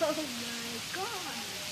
Oh my god.